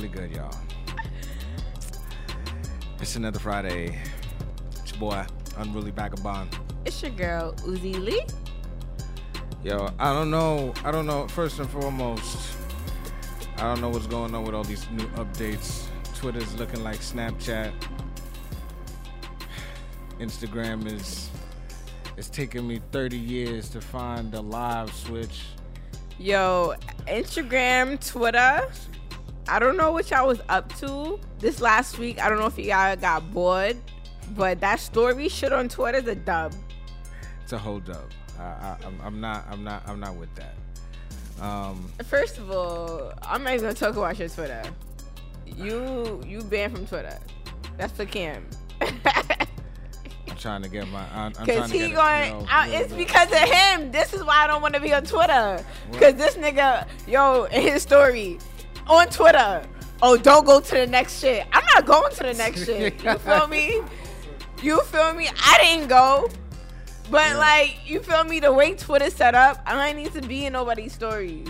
really good, y'all? It's another Friday. It's your boy, Unruly Vagabond. It's your girl Uzi Lee. Yo, I don't know. I don't know. First and foremost, I don't know what's going on with all these new updates. Twitter's looking like Snapchat. Instagram is. It's taking me 30 years to find the live switch. Yo, Instagram, Twitter. I don't know what y'all was up to this last week. I don't know if y'all got bored, but that story shit on Twitter's a dub. It's a hold up. I, I, I'm, I'm not. I'm not. I'm not with that. Um, First of all, I'm not even gonna talk about your Twitter. You you banned from Twitter. That's for Cam. I'm trying to get my. I'm, I'm Cause to he get it, going, you know, I- it's because of him. This is why I don't want to be on Twitter. Cause this nigga, yo, in his story on Twitter. Oh, don't go to the next shit. I'm not going to the next shit. You feel me? You feel me? I didn't go. But Yeah. like, you feel me? The way Twitter set up, I ain't need to be in nobody's stories.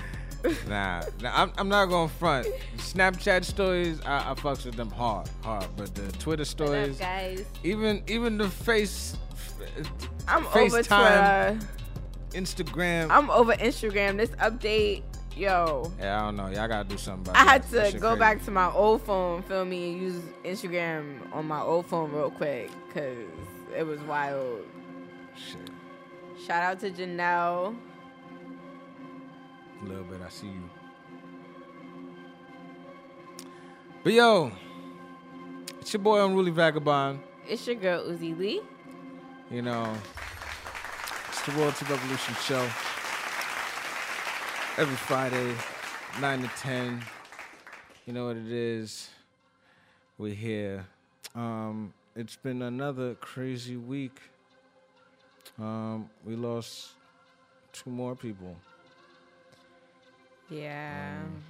Nah, nah I'm, I'm not going front. Snapchat stories, I, I fucks with them hard, hard. But the Twitter stories, guys? even even the face, I'm over FaceTime. Twitter. Instagram. I'm over Instagram. This update, yo. yeah, I don't know. Y'all gotta do something about I had that. To go crazy. back to my old phone, feel me, and use Instagram on my old phone real quick, cause it was wild. Shit, Shout out to Janelle. a little bit. I see you. But yo, it's your boy Unruly Vagabond. It's your girl Uzi Lee. You know, it's the World to Revolution show. Every Friday, 9 to 10. You know what it is. We're here. Um, it's been another crazy week. Um, we lost two more people. Yeah. Um,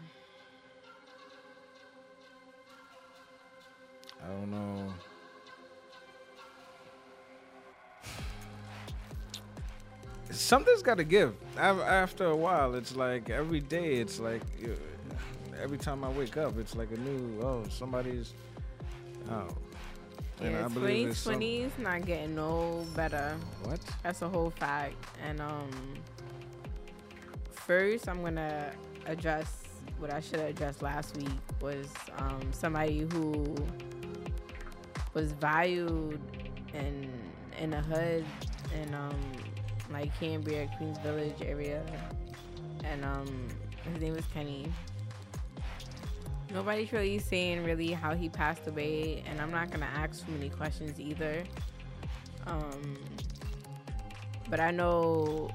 I don't know. Something's got to give. After a while, it's like every day. It's like every time I wake up, it's like a new. Oh, somebody's. Oh, yeah, I believe it's some- 2020 is not getting no better. What? That's a whole fact. And um, first, I'm gonna address what I should have addressed last week was um, somebody who was valued in in the hood and um, like Cambria, Queens Village area, and um, his name was Kenny. Nobody's really saying really how he passed away, and I'm not gonna ask too many questions either. Um, but I know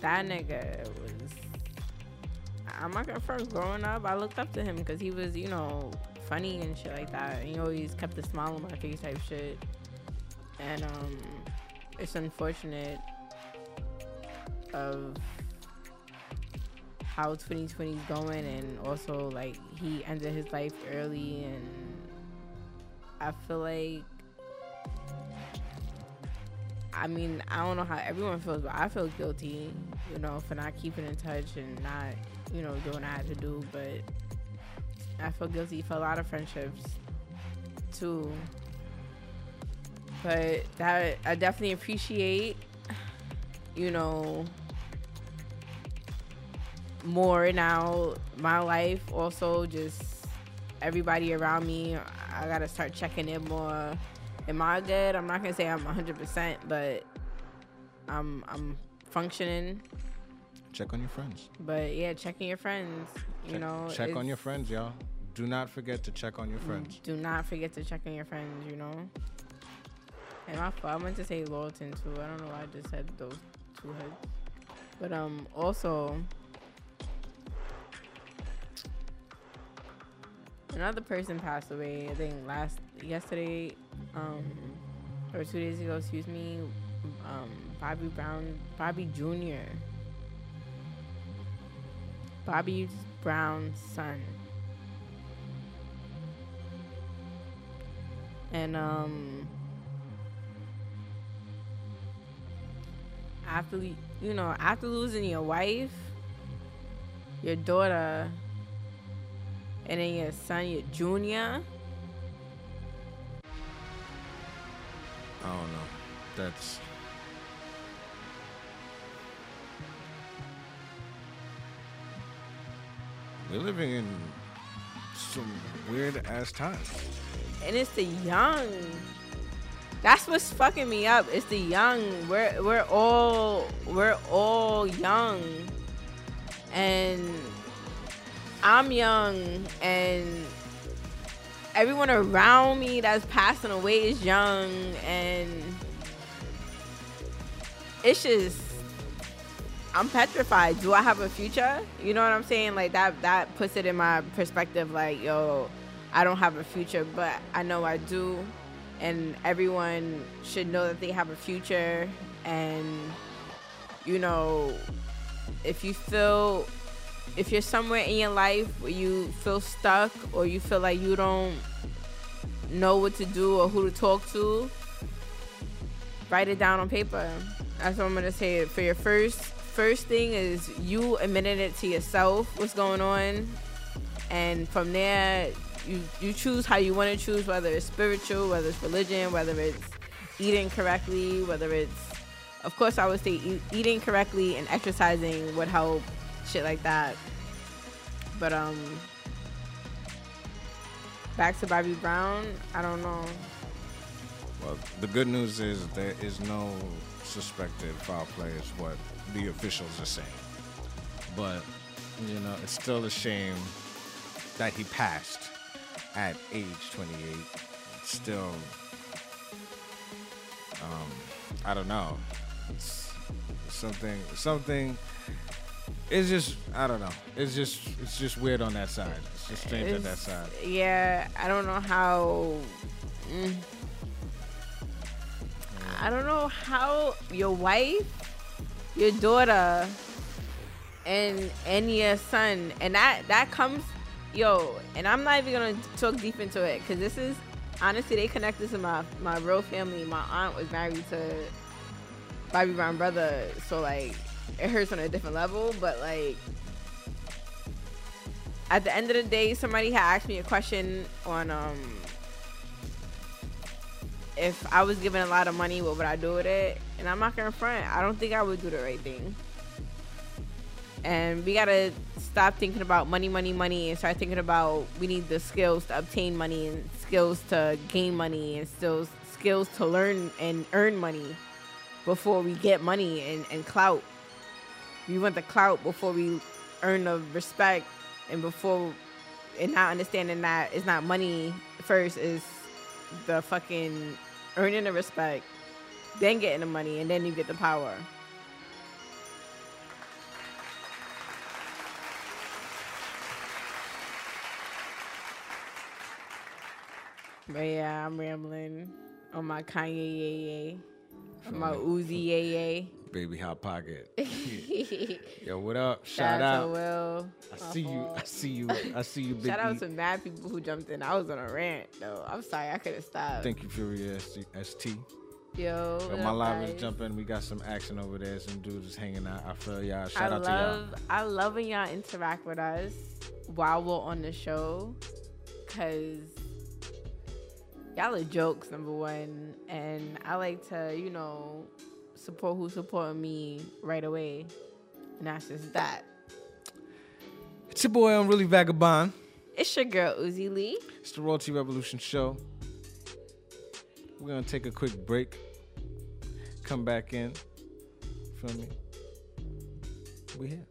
that nigga was. I'm not gonna front. Growing up, I looked up to him because he was, you know, funny and shit like that. And he always kept a smile on my face type shit. And um, it's unfortunate of how 2020 is going, and also like he ended his life early, and I feel like I mean, I don't know how everyone feels, but I feel guilty, you know, for not keeping in touch and not, you know, doing what I had to do. But I feel guilty for a lot of friendships too. But that I definitely appreciate, you know, more now my life. Also, just everybody around me. I gotta start checking in more am I good? I'm not gonna say I'm 100%, but I'm I'm functioning. Check on your friends. But yeah, checking your friends. You check, know, check on your friends, y'all. Do not forget to check on your friends. Do not forget to check on your friends. You know. And my fault. I meant to say Lawton too. I don't know why I just said those two heads. But um, also another person passed away. I think last yesterday, um, or two days ago. Excuse me. Um, Bobby Brown, Bobby Jr. Bobby Brown's son. And um after you know after losing your wife, your daughter, and then your son, your junior. I don't know. That's we're living in some weird ass times. And it's the young. That's what's fucking me up. It's the young. We're we're all we're all young. And I'm young and everyone around me that's passing away is young and it's just I'm petrified. Do I have a future? You know what I'm saying? Like that that puts it in my perspective like, yo, I don't have a future, but I know I do. And everyone should know that they have a future and you know, if you feel if you're somewhere in your life where you feel stuck or you feel like you don't know what to do or who to talk to, write it down on paper. That's what I'm gonna say. For your first first thing is you admitting it to yourself what's going on, and from there you you choose how you want to choose whether it's spiritual, whether it's religion, whether it's eating correctly, whether it's of course I would say eat, eating correctly and exercising would help shit like that. But um back to Bobby Brown, I don't know. Well, the good news is there is no suspected foul play, is what the officials are saying. But, you know, it's still a shame that he passed at age 28. Still, um, I don't know. It's something, something it's just I don't know. It's just it's just weird on that side. It's just strange it's, on that side. Yeah, I don't know how. Mm, I don't know how your wife, your daughter, and and your son, and that that comes, yo. And I'm not even gonna talk deep into it because this is honestly they connected to my my real family. My aunt was married to Bobby Brown brother, so like it hurts on a different level, but like at the end of the day, somebody had asked me a question on um if I was given a lot of money, what would I do with it? And I'm not gonna front. I don't think I would do the right thing. And we gotta stop thinking about money, money, money, and start thinking about we need the skills to obtain money and skills to gain money and skills skills to learn and earn money before we get money and, and clout. We want the clout before we earn the respect and before and not understanding that it's not money first is the fucking earning the respect then getting the money and then you get the power but yeah i'm rambling on my kanye on my uzi yay baby hot pocket. Yo, what up? Shout, Shout out. Will. I see you. I see you. I see you. Big Shout out to mad people who jumped in. I was on a rant though. I'm sorry, I could have stopped. Thank you, Fury ST. Yo, Yo my live is jumping. We got some action over there. Some dudes is hanging out. I feel y'all. Shout I out love, to y'all. I love when y'all interact with us while we're on the show, cause y'all are jokes number one, and I like to, you know, support who support me right away. And that's just that. It's your boy Unruly Vagabond. It's your girl Uzi Lee. It's the Royalty Revolution show. We're gonna take a quick break. Come back in. Feel me? We here.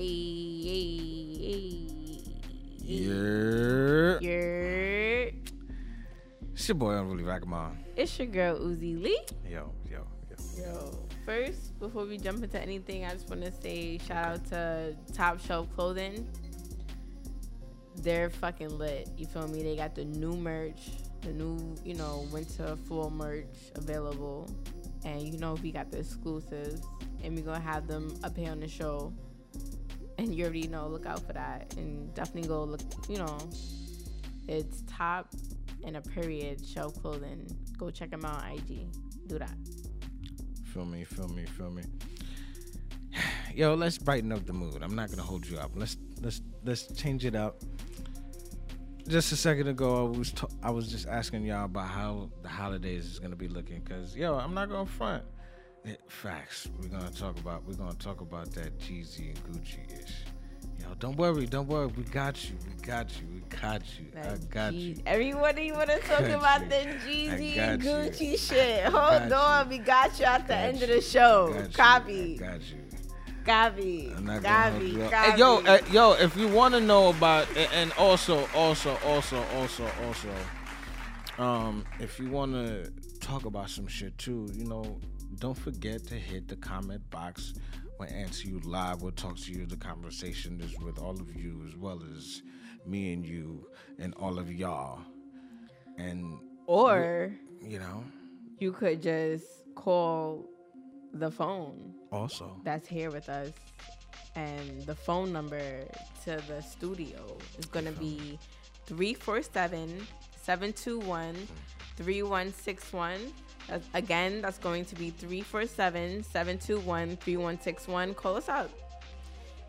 Hey. Yeah. Yeah. It's your boy Unruly Vagabond. It's your girl Uzi Lee. Yo, yo, yo. Yo, first, before we jump into anything, I just want to say shout out to Top Shelf Clothing. They're fucking lit. You feel me? They got the new merch, the new, you know, winter fall merch available. And you know, we got the exclusives. And we're going to have them up here on the show. And you already know, look out for that. And definitely go look, you know, it's top and a period shelf clothing. Go check them out on IG. Do that. Feel me, feel me, feel me. Yo, let's brighten up the mood. I'm not gonna hold you up. Let's let's let's change it up. Just a second ago, I was t- I was just asking y'all about how the holidays is gonna be looking. Cause yo, I'm not gonna front. Eh, facts. We're gonna talk about we're gonna talk about that Jeezy and Gucci ish. Yo, don't worry, don't worry. We got you. We got you. We got you. I got Jeez- you. Everybody want to talk about you. the Jeezy and you. Gucci shit. Hold on, you. we got you at the end you. of the show. Got you. Copy, got you. copy, I'm not gonna hold copy, you up. copy. Hey, yo, uh, yo, if you want to know about, and also, also, also, also, also, um, if you want to talk about some shit too, you know, don't forget to hit the comment box. We'll answer you live. We'll talk to you. The conversation is with all of you as well as me and you and all of y'all. And or you know, you could just call the phone also, that's here with us, and the phone number to the studio is gonna be 347 721 3161. That's- Again, that's going to be 347 721 3161. Call us up.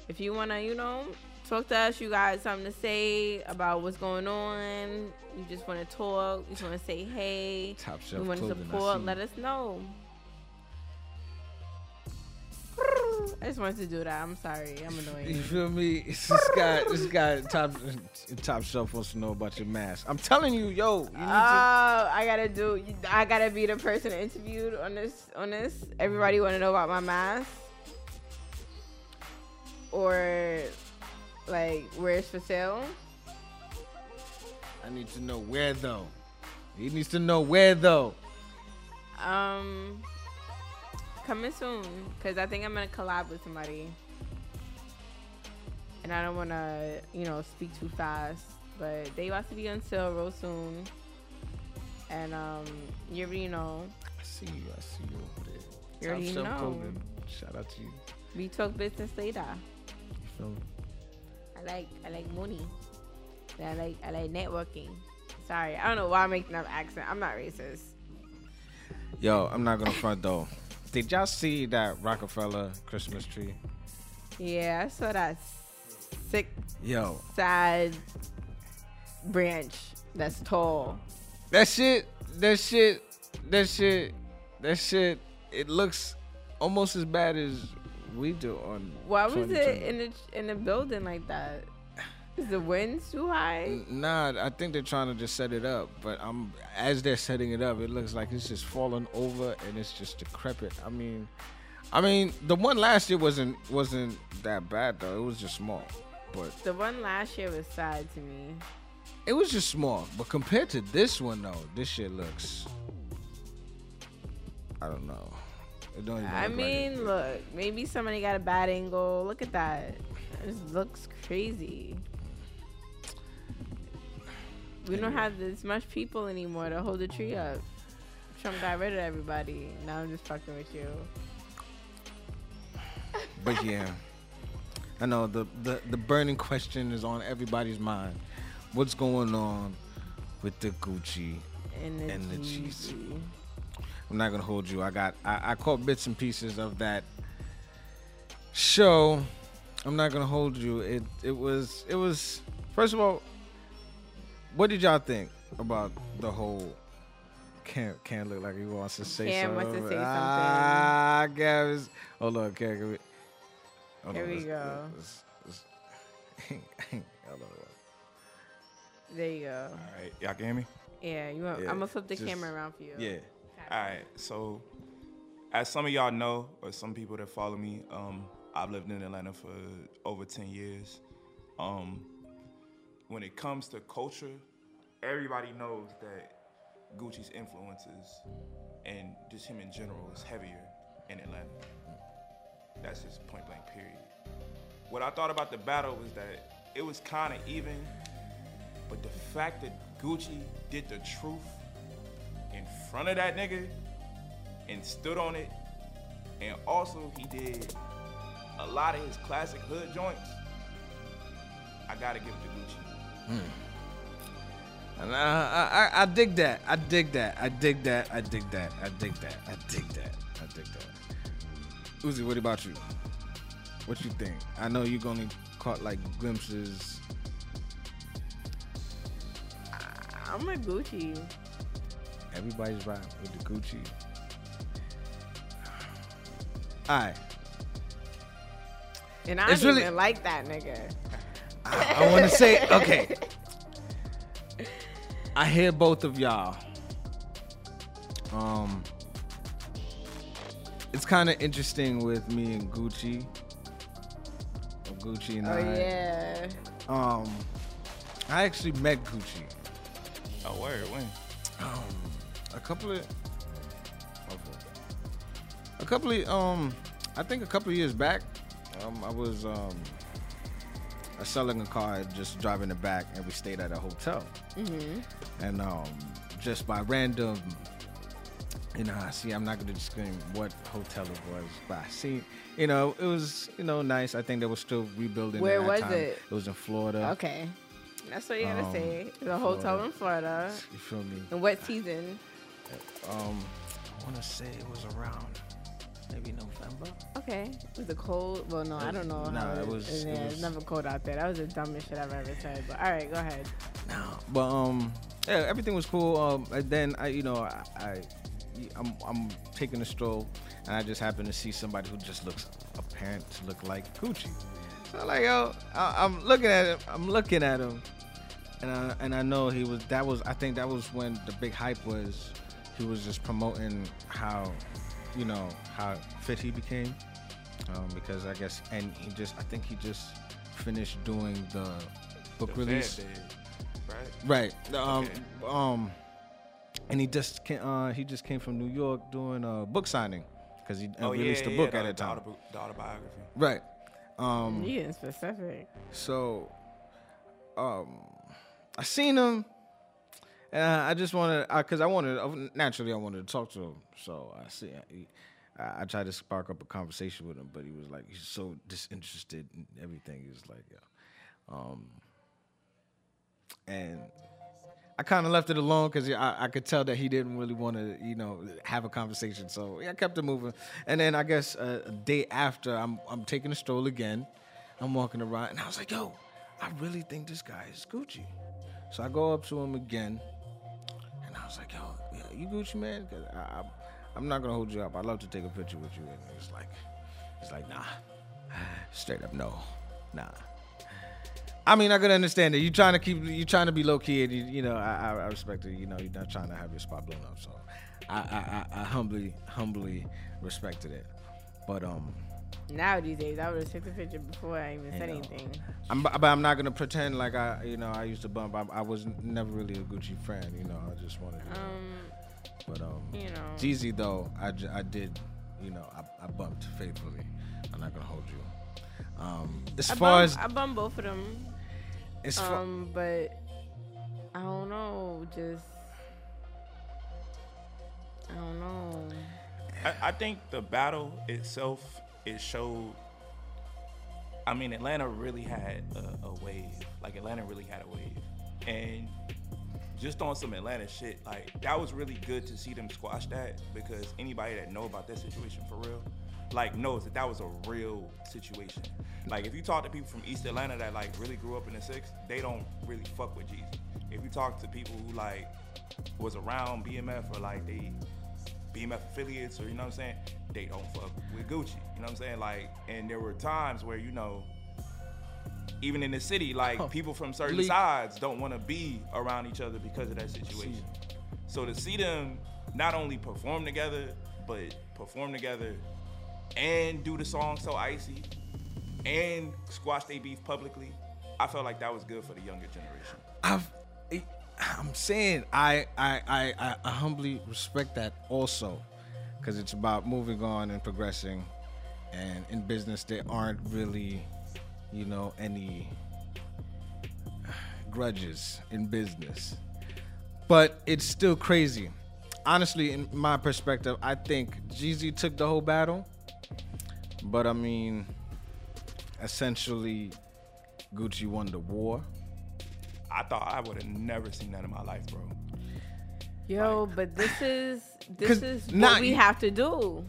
If you want to, you know, talk to us, you got something to say about what's going on, you just want to talk, you just want to say hey, top you want to support, let us know. I just wanted to do that. I'm sorry. I'm annoying. You feel me? This guy, this guy, top top shelf wants to know about your mask. I'm telling you, yo, you need Oh, to. I gotta do. I gotta be the person interviewed on this. On this, everybody want to know about my mask, or like where it's for sale. I need to know where though. He needs to know where though. Um, coming soon, cause I think I'm gonna collab with somebody, and I don't wanna, you know, speak too fast. But they about to be on sale real soon, and um, you already know. I see you. I see you over there. You already Top know. Clothing. Shout out to you. We talk business later. You feel me? I like I like money. And I like I like networking. Sorry, I don't know why I'm making up accent. I'm not racist. Yo, I'm not gonna front though. Did y'all see that Rockefeller Christmas tree? Yeah, I saw that sick, Yo, sad branch that's tall. that shit, that shit, that shit, that shit. It looks almost as bad as we do on. Why was it in the in the building like that? Is the wind too high? Nah, I think they're trying to just set it up, but I'm as they're setting it up, it looks like it's just falling over and it's just decrepit. I mean, I mean, the one last year wasn't wasn't that bad though. It was just small, but The one last year was sad to me. it was just small. But compared to this one though, this shit looks. I don't know. It don't even I look like it. mean, look, maybe somebody got a bad angle. Look at that. It just looks crazy. We don't have this much people anymore to hold the tree up. Trump got rid of everybody. Now I'm just fucking with you. But yeah, I know the, the the burning question is on everybody's mind. What's going on with the Gucci? And the, And the. I'm not gonna hold you. I got I, I caught bits and pieces of that show. I'm not gonna hold you. It it was it was first of all, what did y'all think about the whole? Can't can't look like he wants to say Cam something. wants to say something. Ah, Gavis. Hold on, Cam. can we- Hold Here on, we let's- go. let's- let's- Hold on. There you go. All right, y'all can hear me? Yeah, you want, Yeah, I'm gonna flip the just- camera around for you. Yeah. All right. So, as some of y'all know, or some people that follow me, um, I've lived in Atlanta for over 10 years. Um, when it comes to culture, everybody knows that Gucci's influences and just him in general is heavier in Atlanta. That's just point blank, period. What I thought about the battle was that it was kind of even, but the fact that Gucci did the truth in front of that nigga and stood on it, and also he did a lot of his classic hood joints, I gotta give it to Gucci. Hmm. And uh, I, I, I dig that. I dig that. I dig that. I dig that. I dig that. I dig that. I dig that. Uzi, what about you? What you think? I know you only caught like glimpses. I'm a Gucci. Everybody's right with the Gucci. All right. And I It's don't really- even like that nigga. I, I want to say, okay. I hear both of y'all. Um, it's kind of interesting with me and Gucci. Or Gucci and Oh I. yeah. Um, I actually met Gucci. Oh, word, when? Um, a couple of. A couple of um, I think a couple of years back, um, I was um, Selling a car, just driving it back, and we stayed at a hotel. And um, just by random, you know, I see. I'm not gonna scream what hotel it was, but I see, you know, it was, you know, nice. I think they were still rebuilding. Where was time. it? It was in Florida. Okay. That's what you gotta Um, say. The hotel in Florida. You feel me? And what season? Um, I want to say it was around maybe November. Okay. Was it cold? Well, no, I don't know. Nah, how it was- it was- it's never cold out there. That was the dumbest shit I've ever said. But all right, go ahead. No, but um, yeah, everything was cool. Um, and then I, you know, I, I I'm, I'm taking a stroll, and I just happen to see somebody who just looks apparent to look like Gucci. So I'm like, yo, I, I'm looking at him. I'm looking at him, and I, and I know he was. That was. I think that was when the big hype was. He was just promoting how, you know, how fit he became, um, because I guess, and he just. I think he just finished doing the book The release. Fed right? Right. Um, Okay. um, and he just came, uh, he just came from New York doing a book signing because he uh, released a book the, at a time. autobi- the autobiography. Right. Um, You getting specific. so, um, I seen him, and I, I just wanted, because I wanted, uh, naturally, I wanted to talk to him. So I see, I, I tried to spark up a conversation with him, but he was like, he's so disinterested in everything. He was like, yeah. Um, and I kind of left it alone because I, I could tell that he didn't really want to, you know, have a conversation. So yeah, I kept it moving. And then I guess uh, a day after, I'm I'm taking a stroll again. I'm walking around, and I was like, yo, I really think this guy is Gucci. So I go up to him again, and I was like, yo, you Gucci man? 'Cause I, I'm not gonna hold you up. I'd love to take a picture with you. And he's like, he's like, nah, straight up no, nah. I mean, I could understand it. You trying to keep, you trying to be low key, and you, you know, I, I I respect it. You know, you're not trying to have your spot blown up. So, I, I, I, I humbly, humbly respected it. But um, Now these days, I would have took the picture before I even said know. anything. I'm, but I'm not gonna pretend like I, you know, I used to bump. I, I was never really a Gucci fan. You know, I just wanted. To, Um, but um, you know. Jeezy though, I, j- I did, you know, I, I bumped faithfully. I'm not gonna hold you. Um, as I far bum, as I bum both of them. as far, Um, but I don't know. Just I don't know. I, I think the battle itself it showed. I mean, Atlanta really had a, a wave. Like Atlanta really had a wave, and just on some Atlanta shit, like that was really good to see them squash that because anybody that know about that situation for real, like knows that that was a real situation. Like if you talk to people from East Atlanta that like really grew up in the six, they don't really fuck with Jeezy. If you talk to people who like was around BMF or like they BMF affiliates or you know what I'm saying, they don't fuck with Gucci. You know what I'm saying? Like, and there were times where you know, even in the city, like people from certain sides don't want to be around each other because of that situation. So to see them not only perform together, but perform together and do the song so icy and squash their beef publicly. I felt like that was good for the younger generation. I've, I'm saying I, I, I, I humbly respect that also, because it's about moving on and progressing, and in business there aren't really, you know, any grudges in business, but it's still crazy. Honestly, in my perspective, I think Jeezy took the whole battle, but I mean, essentially, Gucci won the war. I thought I would have never seen that in my life, bro. Yo, but this is this is now what we have to do.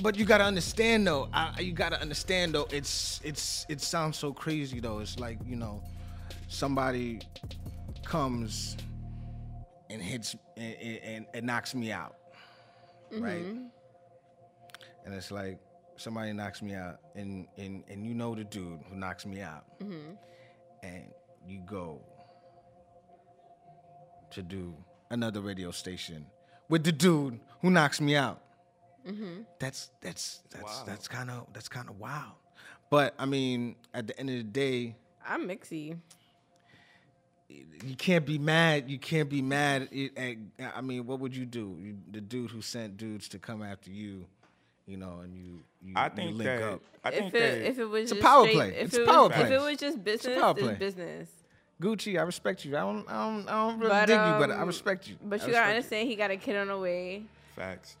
But you gotta understand though. I, you gotta understand though. It's it's it sounds so crazy though. It's like you know, somebody comes and hits and, and, and knocks me out, right? Mm-hmm. And it's like somebody knocks me out, and and and you know the dude who knocks me out, mm-hmm. and you go to do another radio station with the dude who knocks me out. That's that's that's Wow. that's kind of that's kind of wild. But I mean, at the end of the day, I'm mixy. you can't be mad. You can't be mad. At, at, I mean, what would you do? You, the dude who sent dudes to come after you, you know, and you you, I you think link that up. I think If that it if it was It's a just power straight- play. If It's it a was, power If it was just business, power it's business. Gucci, I respect you. I don't I don't I don't really But, dig you, but I um, respect you. But I you gotta respect understand, he got a kid on the way, facts.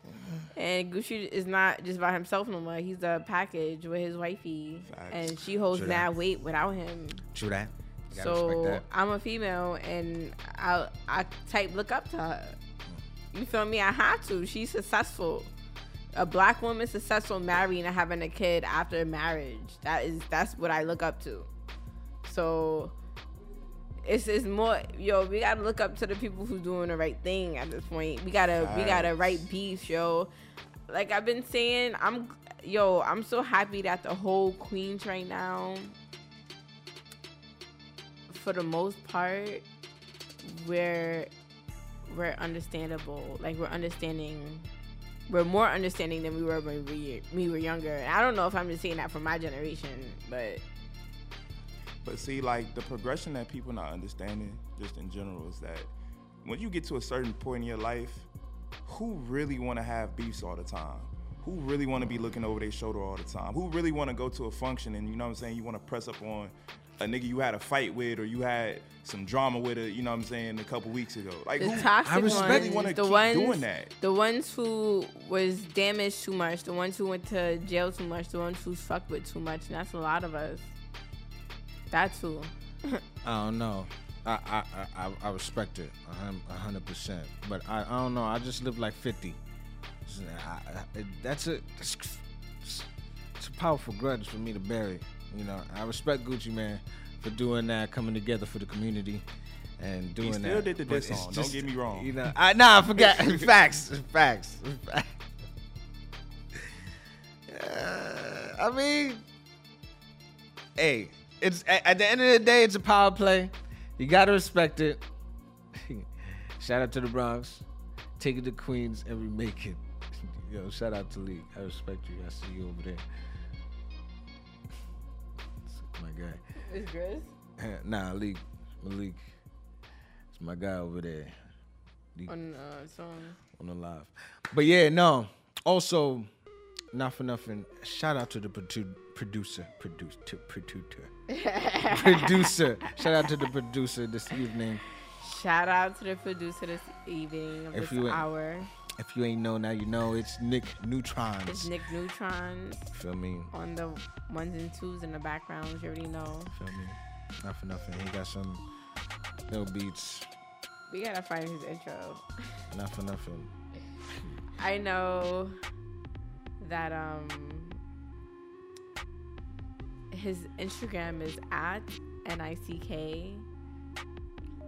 and Gucci is not just by himself no more. He's a package with his wifey, Facts. and she holds True mad that. weight without him. True that. You gotta respect So that. I'm a female, and I I type look up to her. You feel me? I have to. She's successful. A black woman successful marrying and having a kid after marriage. That is that's what I look up to. So it's it's more yo, we gotta look up to the people who's doing the right thing at this point. We gotta we gotta write beef, yo. Like I've been saying, I'm yo, I'm so happy that the whole Queens right now for the most part, we're we're understandable. Like we're understanding. We're more understanding than we were when we, we were younger. And I don't know if I'm just saying that for my generation, but But see, like the progression that people not understanding, just in general, is that when you get to a certain point in your life, who really want to have beefs all the time? Who really want to be looking over their shoulder all the time? Who really want to go to a function and you know what I'm saying? You want to press up on a nigga you had a fight with or you had some drama with it, you know what I'm saying, a couple weeks ago. Like the who toxic respect- ones, the keep ones, doing that. the ones who was damaged too much, the ones who went to jail too much, the ones who fucked with too much, and that's a lot of us. That's who. I don't know. I I, I, I- I respect it a hun- hundred percent. But I, I don't know. I just live like fifty. I- I- that's a that's, it's a powerful grudge for me to bury. You know, I respect Gucci Mane for doing that, coming together for the community, and doing that. He still did the diss it's song, don't get me wrong. You know, I nah, I forgot facts, facts. facts. Uh, I mean, hey, it's at, the end of the day, it's a power play. You gotta respect it. shout out to the Bronx, take it to Queens and remake it. Yo, shout out to Lee. I respect you. I see you over there. That's my guy. It's Grizz nah, Malik. Malik. It's my guy over there. Lee on uh, song. on the live. But yeah, no. Also, not for nothing. Shout out to the produ- producer, produce to producer, producer. Shout out to the producer this evening. Shout out to the producer this evening of If this you ain't- hour. If you ain't know now, you know it's Nick Neutrons. It's Nick Neutrons Feel me? on the ones and twos in the background. You already know. Feel me? Not for nothing. He got some little beats. We gotta find his intro. Not for nothing. I know that um his Instagram is at N I C K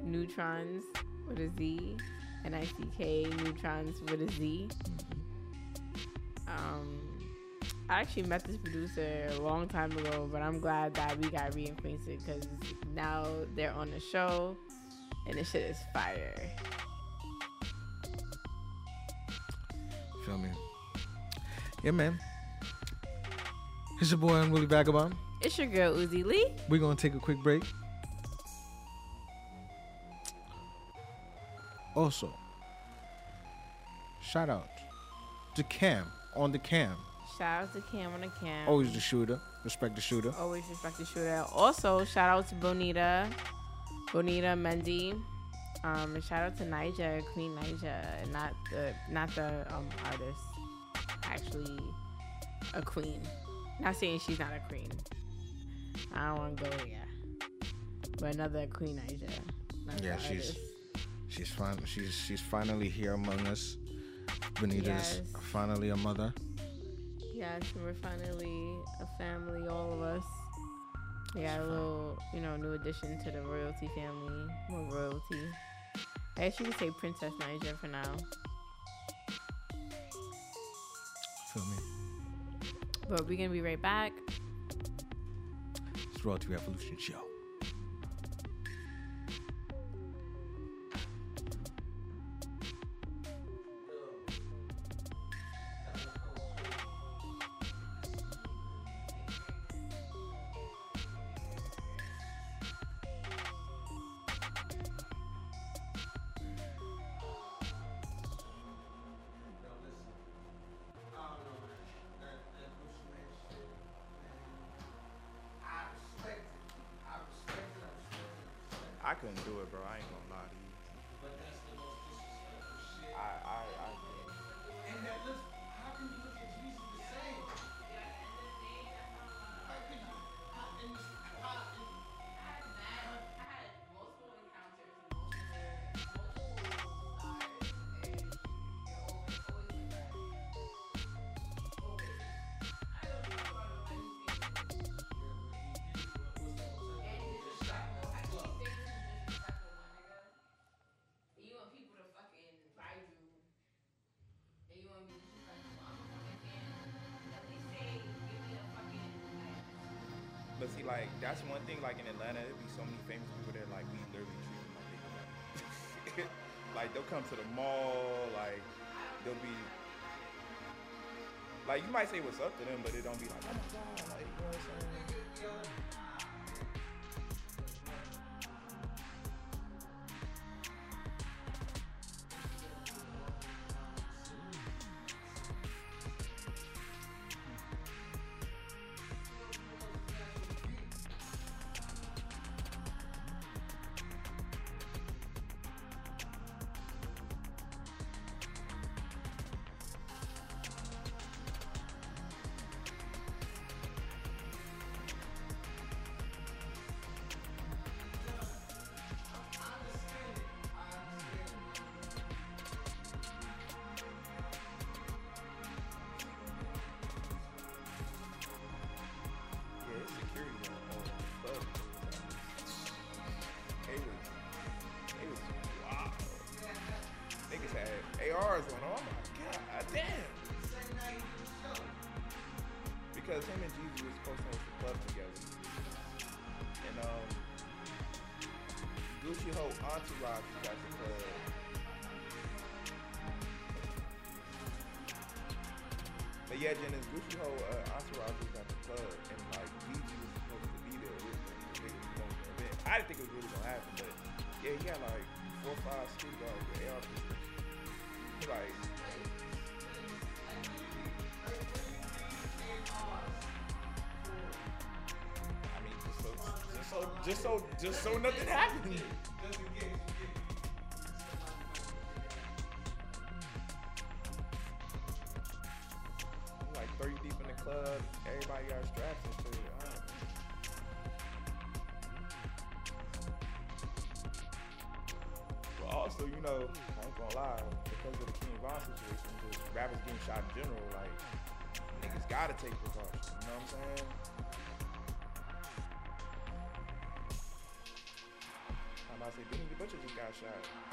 neutrons with a Z. N I C K neutrons with a Z. Um I actually met this producer a long time ago, but I'm glad that we got reacquainted because now they're on the show and the shit is fire. Feel me? Yeah, man. It's your boy Unruly Vagabond. It's your girl Uzi Lee. We're gonna take a quick break. Also, shout out to Cam on the cam. Shout out to Cam on the cam. Always the shooter. Respect the shooter. Always respect the shooter. Also, shout out to Bonita, Bonita Mendy. Um, and shout out to Niger, Queen Niger, not the not the um artist, actually a queen. Not saying she's not a queen. I don't want to go yeah, but another Queen Niger. not Yeah, she's- artist. She's fine. She's she's finally here among us. Benita's Yes. finally a mother. Yes, we're finally a family, all of us. We got a little, you know, new addition to the royalty family. More royalty. I guess you could say Princess Niger for now. Feel me? But we're gonna be right back. It's Royalty Revolution Show. Thing. Like in Atlanta, it'd be so many famous people there. Like we literally treat them like they like they'll come to the mall. Like they'll be. Like you might say what's up to them, but it don't be like, oh my god, like you know what I'm saying? Because him and Jeezy was supposed to host the club together, and um, Gucci Ho Entourage at the club. But yeah, Jennings, Gucci Ho uh, Entourage at the club, and like Jeezy was supposed to be there with. I didn't think it was really gonna happen, but yeah, he had like four or five street dogs with AR like. Just so, just so, nothing happened. I'm about to say, Benny the Butcher just got shot.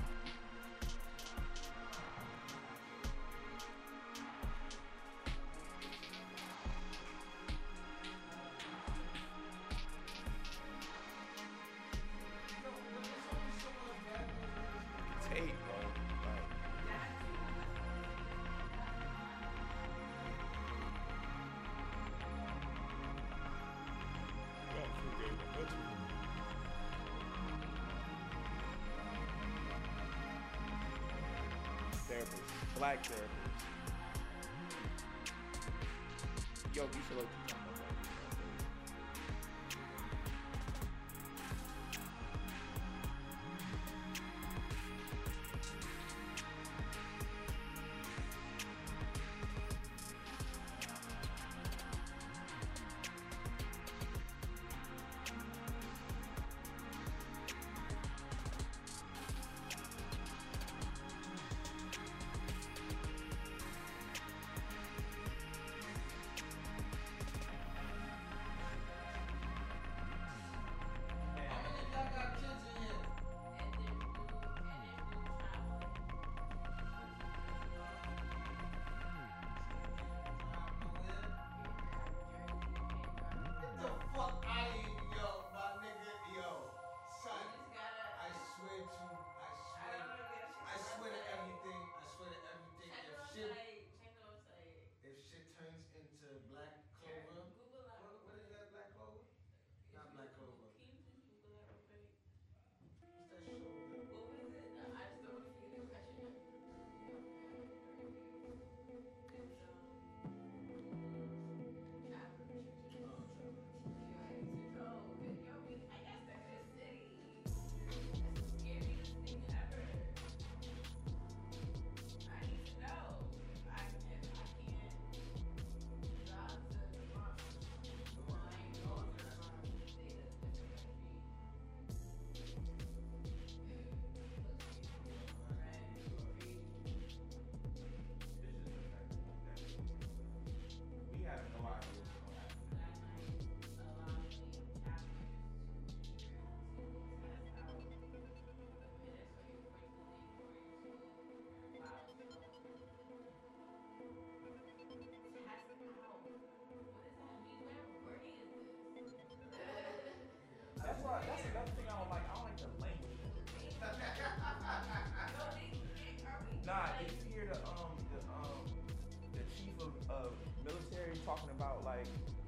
Therapist, black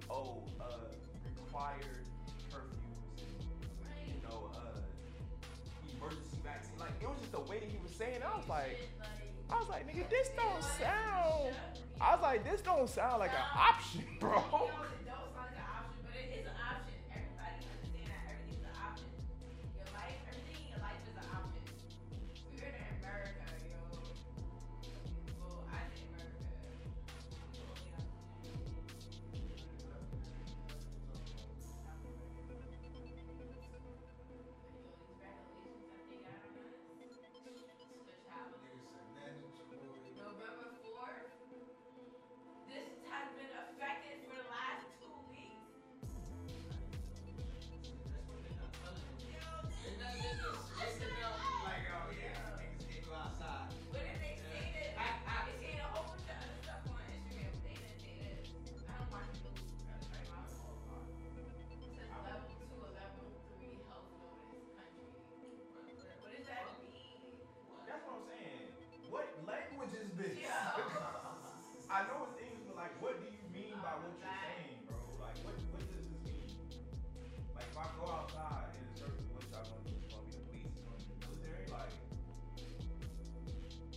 oh uh required curfews and you know uh emergency vaccine. Like it was just the way that he was saying it, I was like I was like nigga this don't sound I was like this don't sound like an option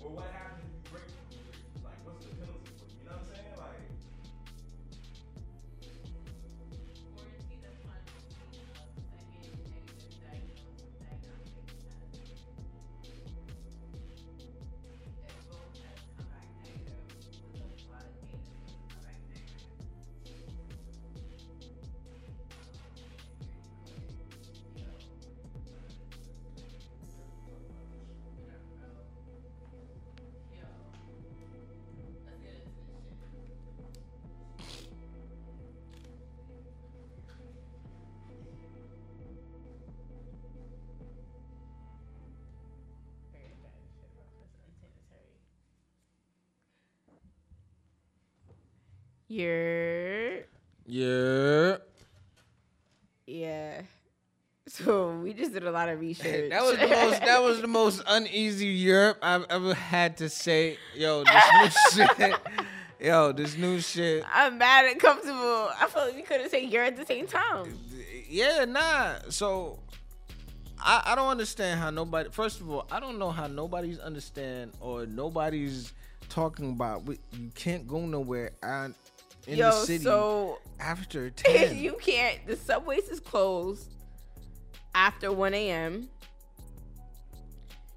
or what happens You're Yeah. Yeah. So we just did a lot of research. That was the most. That was the most uneasy Europe I've ever had to say. Yo, this new shit. Yo, this new shit. I'm mad and comfortable. I feel like we couldn't say you're at the same time. Yeah, nah. So I, I don't understand how nobody. First of all, I don't know how nobody's understand or nobody's talking about. You can't go nowhere and in Yo, the city so after ten. you can't. The subways is closed after 1 a.m.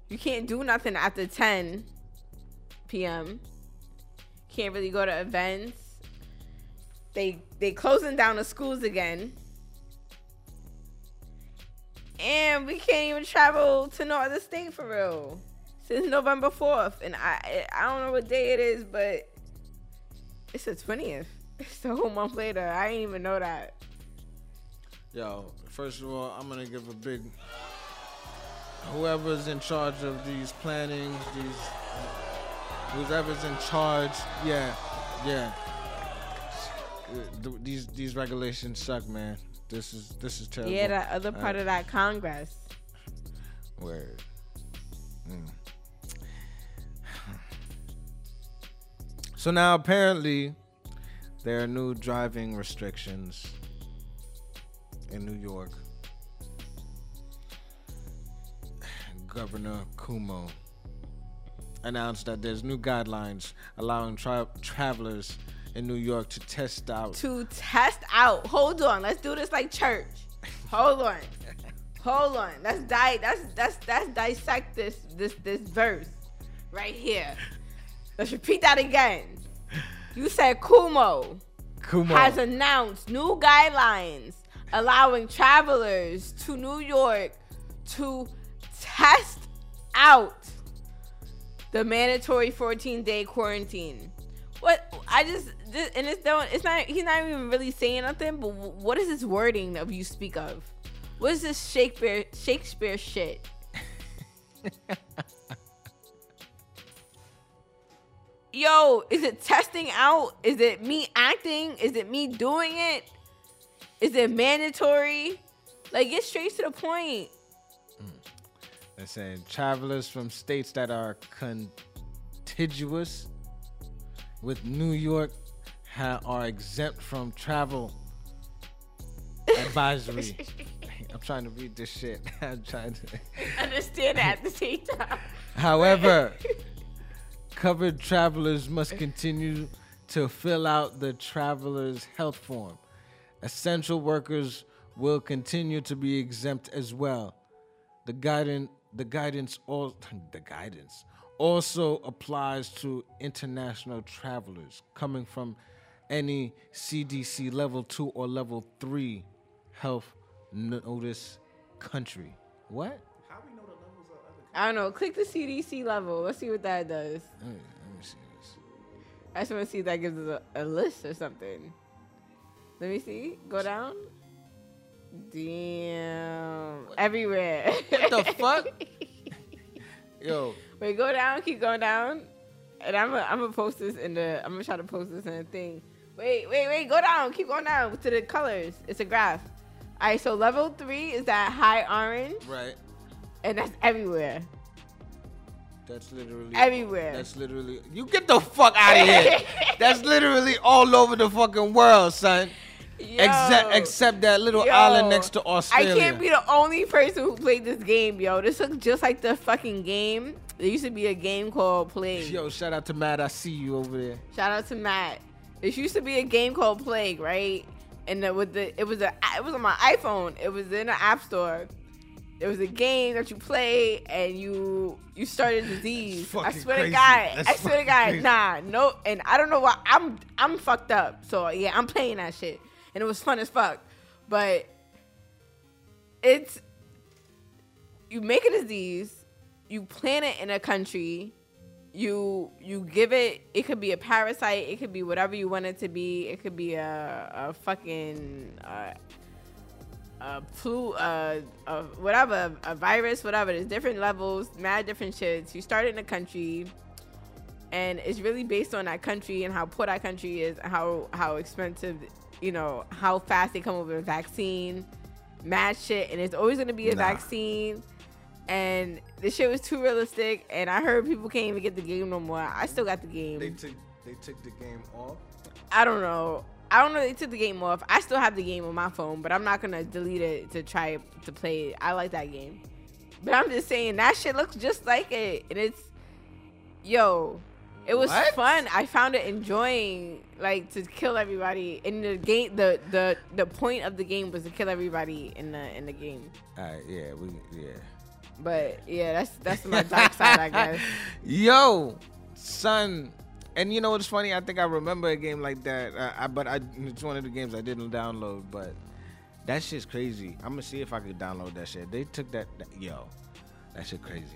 You can't do nothing after 10 p.m. Can't really go to events. They they closing down the schools again. And we can't even travel to no other state for real since November 4th. And I I don't know what day it is, but it's the 20th. It's a whole month later. I didn't even know that. Yo, first of all, I'm gonna give a big whoever's in charge of these plannings, these whoever's in charge, yeah, yeah. These these regulations suck, man. This is this is terrible. Yeah, that other part Uh, of that Congress. Word. Mm. So now apparently there are new driving restrictions in New York. Governor Cuomo announced that there's new guidelines allowing tra- travelers in New York to test out To test out. Hold on. Let's do this like church. Hold on. Hold on. Let's di- that's that's that's dissect this this this verse right here. Let's repeat that again. You said Kumo Cuomo. has announced new guidelines allowing travelers to New York to test out the mandatory 14 day quarantine. What I just this, and it's don't it's not he's not even really saying nothing. But what is this wording of you speak of? What is this Shakespeare Shakespeare shit? Yo, is it testing out? Is it me acting? Is it me doing it? Is it mandatory? Like get straight to the point. Mm. They're saying travelers from states that are contiguous with New York ha- are exempt from travel advisory. I'm trying to read this shit. I'm trying to. Understand that at the same time. However, covered travelers must eh. continue to fill out the traveler's health form. Essential workers will continue to be exempt as well. The guidance, the guidance, all the guidance also applies to international travelers coming from any CDC level two or level three health notice country. What? I don't know. Click the CDC level. Let's see what that does. Let me, let me see this. I just want to see if that gives us a, a list or something. Let me see. Go down. Damn. Everywhere. What the fuck? Yo, Wait, go down. Keep going down. And I'm gonna I'm gonna post this in the. I'm gonna try to post this in the thing. Wait, wait, wait. Go down. Keep going down to the colors. It's a graph. All right. So level three is that high orange, right? And that's everywhere. That's literally Everywhere. That's literally you get the fuck out of here. That's literally all over the fucking world, son. Except Yo. except that little Yo, island next to Australia. I can't be the only person who played this game, yo. This looks just like the fucking game. There used to be a game called Plague. Yo, shout out to Matt. I see you over there. Shout out to Matt. There used to be a game called Plague, right? And the, with the it was a it was on my iPhone. It was in the App Store. It was a game that you play and you you started a disease. I swear crazy. to God. That's I swear to God. crazy. Nah, no. And I don't know why I'm I'm fucked up. So yeah, I'm playing that shit, and it was fun as fuck. But it's you make a disease, you plant it in a country, you you give it. It could be a parasite. It could be whatever you want it to be. It could be a a fucking. Uh, a flu, uh, uh, whatever, a virus, whatever. There's different levels, mad different shits. You start in a country, and it's really based on that country and how poor that country is, how how expensive, you know, how fast they come up with a vaccine, mad shit, and it's always gonna be a Nah. vaccine. And this shit was too realistic, and I heard people can't even get the game no more. I still got the game. They took they took the game off. I don't know. I don't know. They took the game off. I still have the game on my phone, but I'm not gonna delete it to try to play it. I like that game. But I'm just saying that shit looks just like it, and it's yo. It was What? fun. I found it enjoying, like to kill everybody in the game. The the the point of the game was to kill everybody in the in the game. All right, yeah, we yeah. But yeah, that's that's my dark side, I guess. Yo, son. And you know what's funny? I think I remember a game like that. Uh, I, but I, it's one of the games I didn't download. But that shit's crazy. I'm gonna see if I could download that shit. They took that. that yo, that shit crazy.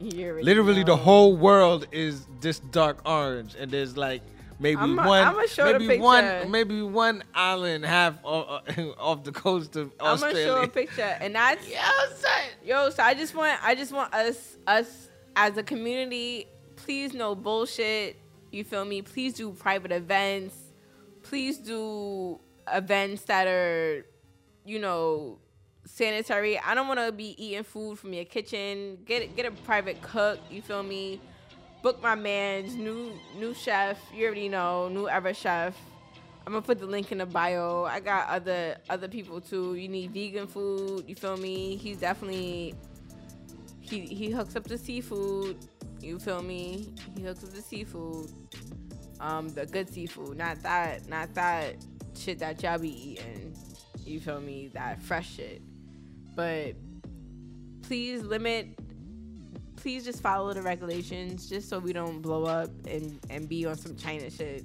Literally, the whole world is this dark orange, and there's like maybe one, I'ma show the maybe one, maybe one island half off, off the coast of Australia. I'm gonna show a picture, and that's. Yo, so I just want I just want us us as a community, please no bullshit. You feel me? Please do private events. Please do events that are, you know, sanitary. I don't want to be eating food from your kitchen. Get get a private cook. You feel me? Book my man's new new chef. You already know, New Era Chef. I'm gonna put the link in the bio. I got other other people too. You need vegan food. You feel me? He's definitely he he hooks up the seafood. You feel me? He hooks up the seafood. Um, the good seafood, not that not that shit that y'all be eating. You feel me? That fresh shit. But please limit. Please just follow the regulations, just so we don't blow up and and be on some China shit.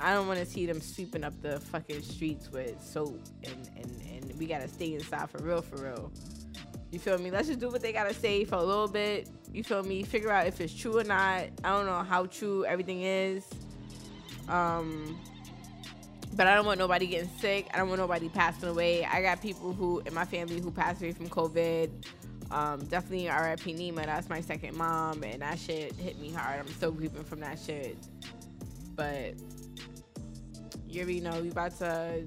I don't want to see them sweeping up the fucking streets with soap and, and, and we gotta stay inside for real, for real. You feel me? Let's just do what they gotta say for a little bit. You feel me? Figure out if it's true or not. I don't know how true everything is. Um, but I don't want nobody getting sick. I don't want nobody passing away. I got people who in my family who passed away from COVID. Um, definitely RIP Nima. That's my second mom, and that shit hit me hard. I'm still grieving from that shit. But you know we about to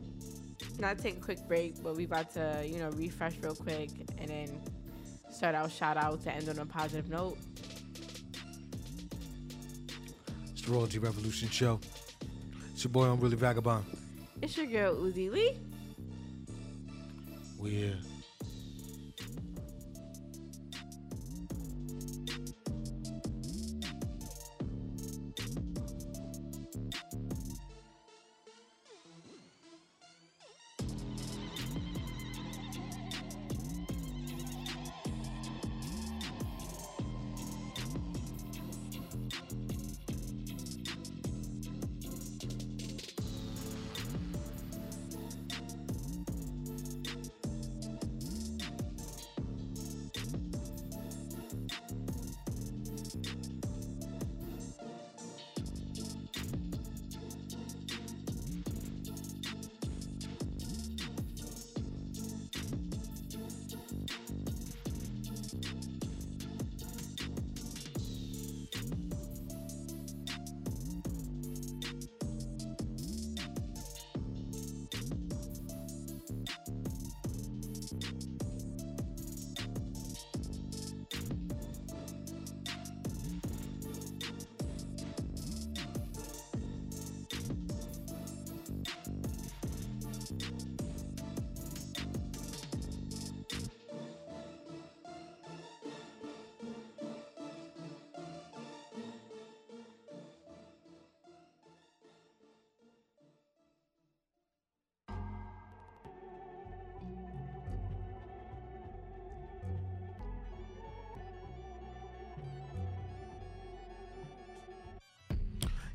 not take a quick break, but we about to you know refresh real quick and then start our shout out to end on a positive note. It's the Royalty Revolution Show. It's your boy, Unruly Vagabond. It's your girl Uzi Lee. We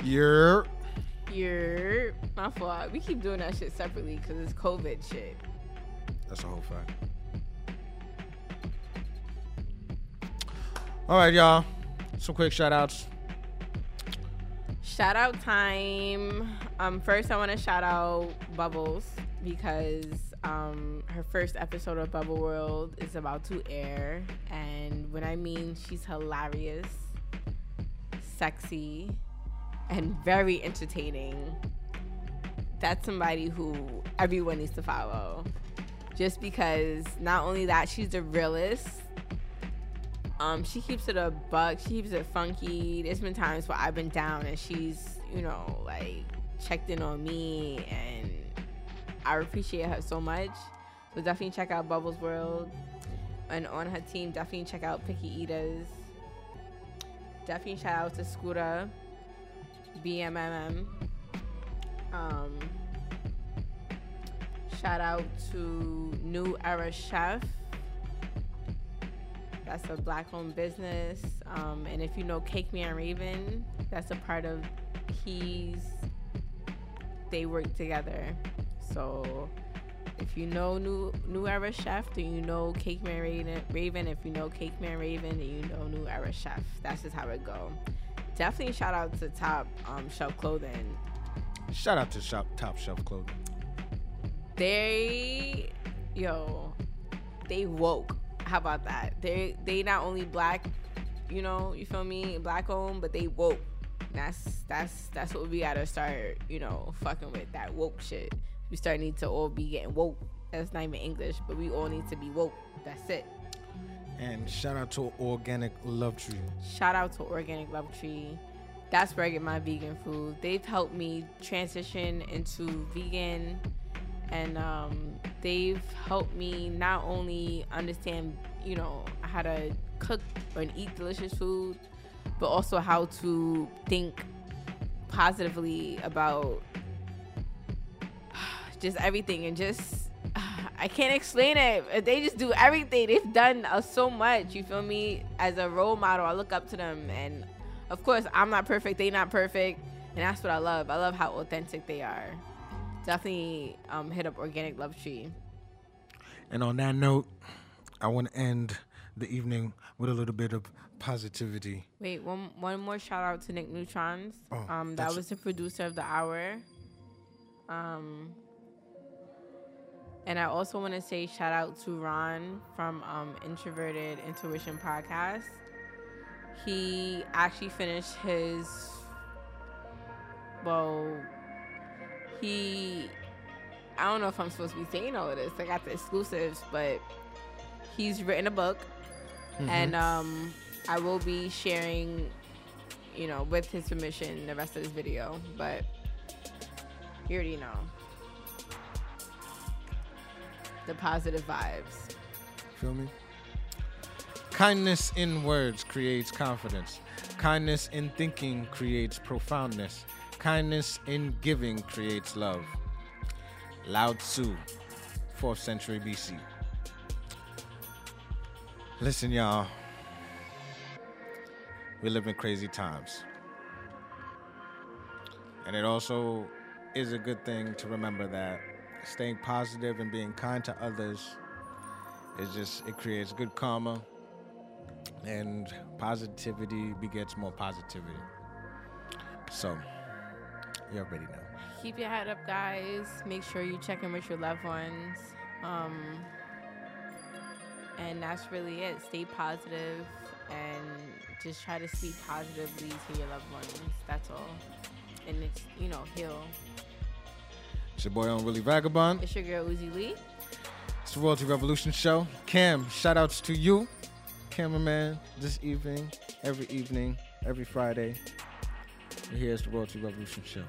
Yeah. You're my fault. We keep doing that shit separately because it's COVID shit. That's a whole fact. All right, y'all. Some quick shout outs. Shout out time. Um, first I want to shout out Bubbles because um her first episode of Bubble World is about to air, and when I mean she's hilarious, sexy, and very entertaining. That's somebody who everyone needs to follow. Just because not only that, she's the realest. Um, she keeps it a buck. She keeps it funky. There's been times where I've been down and she's, you know, like checked in on me, and I appreciate her so much. So definitely check out Bubbles World. And on her team, definitely check out Picky Eaters. Definitely shout out to Scooter, BMMM. Um, shout out to New Era Chef. That's a black owned business. Um, and if you know Cake Man Raven, that's a part of he's they work together. So if you know New New Era Chef, then you know Cake Man Raven. Raven. If you know Cake Man Raven, then you know New Era Chef. That's just how it go. Definitely shout out to Top um, Shelf Clothing. Shout out to Shop Top Shelf Clothing. They, yo, they woke. How about that? They they not only black, you know, you feel me, black owned, but they woke. That's that's that's what we gotta start, you know, fucking with that woke shit. We start need to all be getting woke. That's not even English, but we all need to be woke. That's it. And shout out to Organic Love Tree. Shout out to Organic Love Tree. That's where I get my vegan food. They've helped me transition into vegan, and um, they've helped me not only understand, you know, how to cook and eat delicious food, but also how to think positively about just everything and just I can't explain it. They just do everything. They've done uh, so much. You feel me? As a role model, I look up to them, and of course, I'm not perfect. They're not perfect, and that's what I love. I love how authentic they are. Definitely um, hit up Organic Love Tree. And on that note, I want to end the evening with a little bit of positivity. Wait, one one more shout out to Nick Neutrons. Oh, um, that was the producer of the hour. Um, and I also want to say shout out to Ron from um, Introverted Intuition Podcast. He actually finished his. Well, he. I don't know if I'm supposed to be saying all of this. I got the exclusives, but he's written a book and um, I will be sharing, you know, with his permission, the rest of this video. But you already know the positive vibes. Feel me? Kindness in words creates confidence. Kindness in thinking creates profoundness. Kindness in giving creates love. Lao Tzu, 4th century BC. Listen, y'all. We live in crazy times. And it also is a good thing to remember that staying positive and being kind to others it's just it creates good karma and positivity begets more positivity so you already know Keep your head up, guys. Make sure you check in with your loved ones. Um, and that's really it. Stay positive and just try to speak positively to your loved ones. That's all. And it's, you know, heal. It's your boy Unruly Vagabond. It's your girl Uzi Lee. it's the royalty revolution show. Cam shout outs to you. Cameraman this evening every evening every friday. Here's the royalty revolution show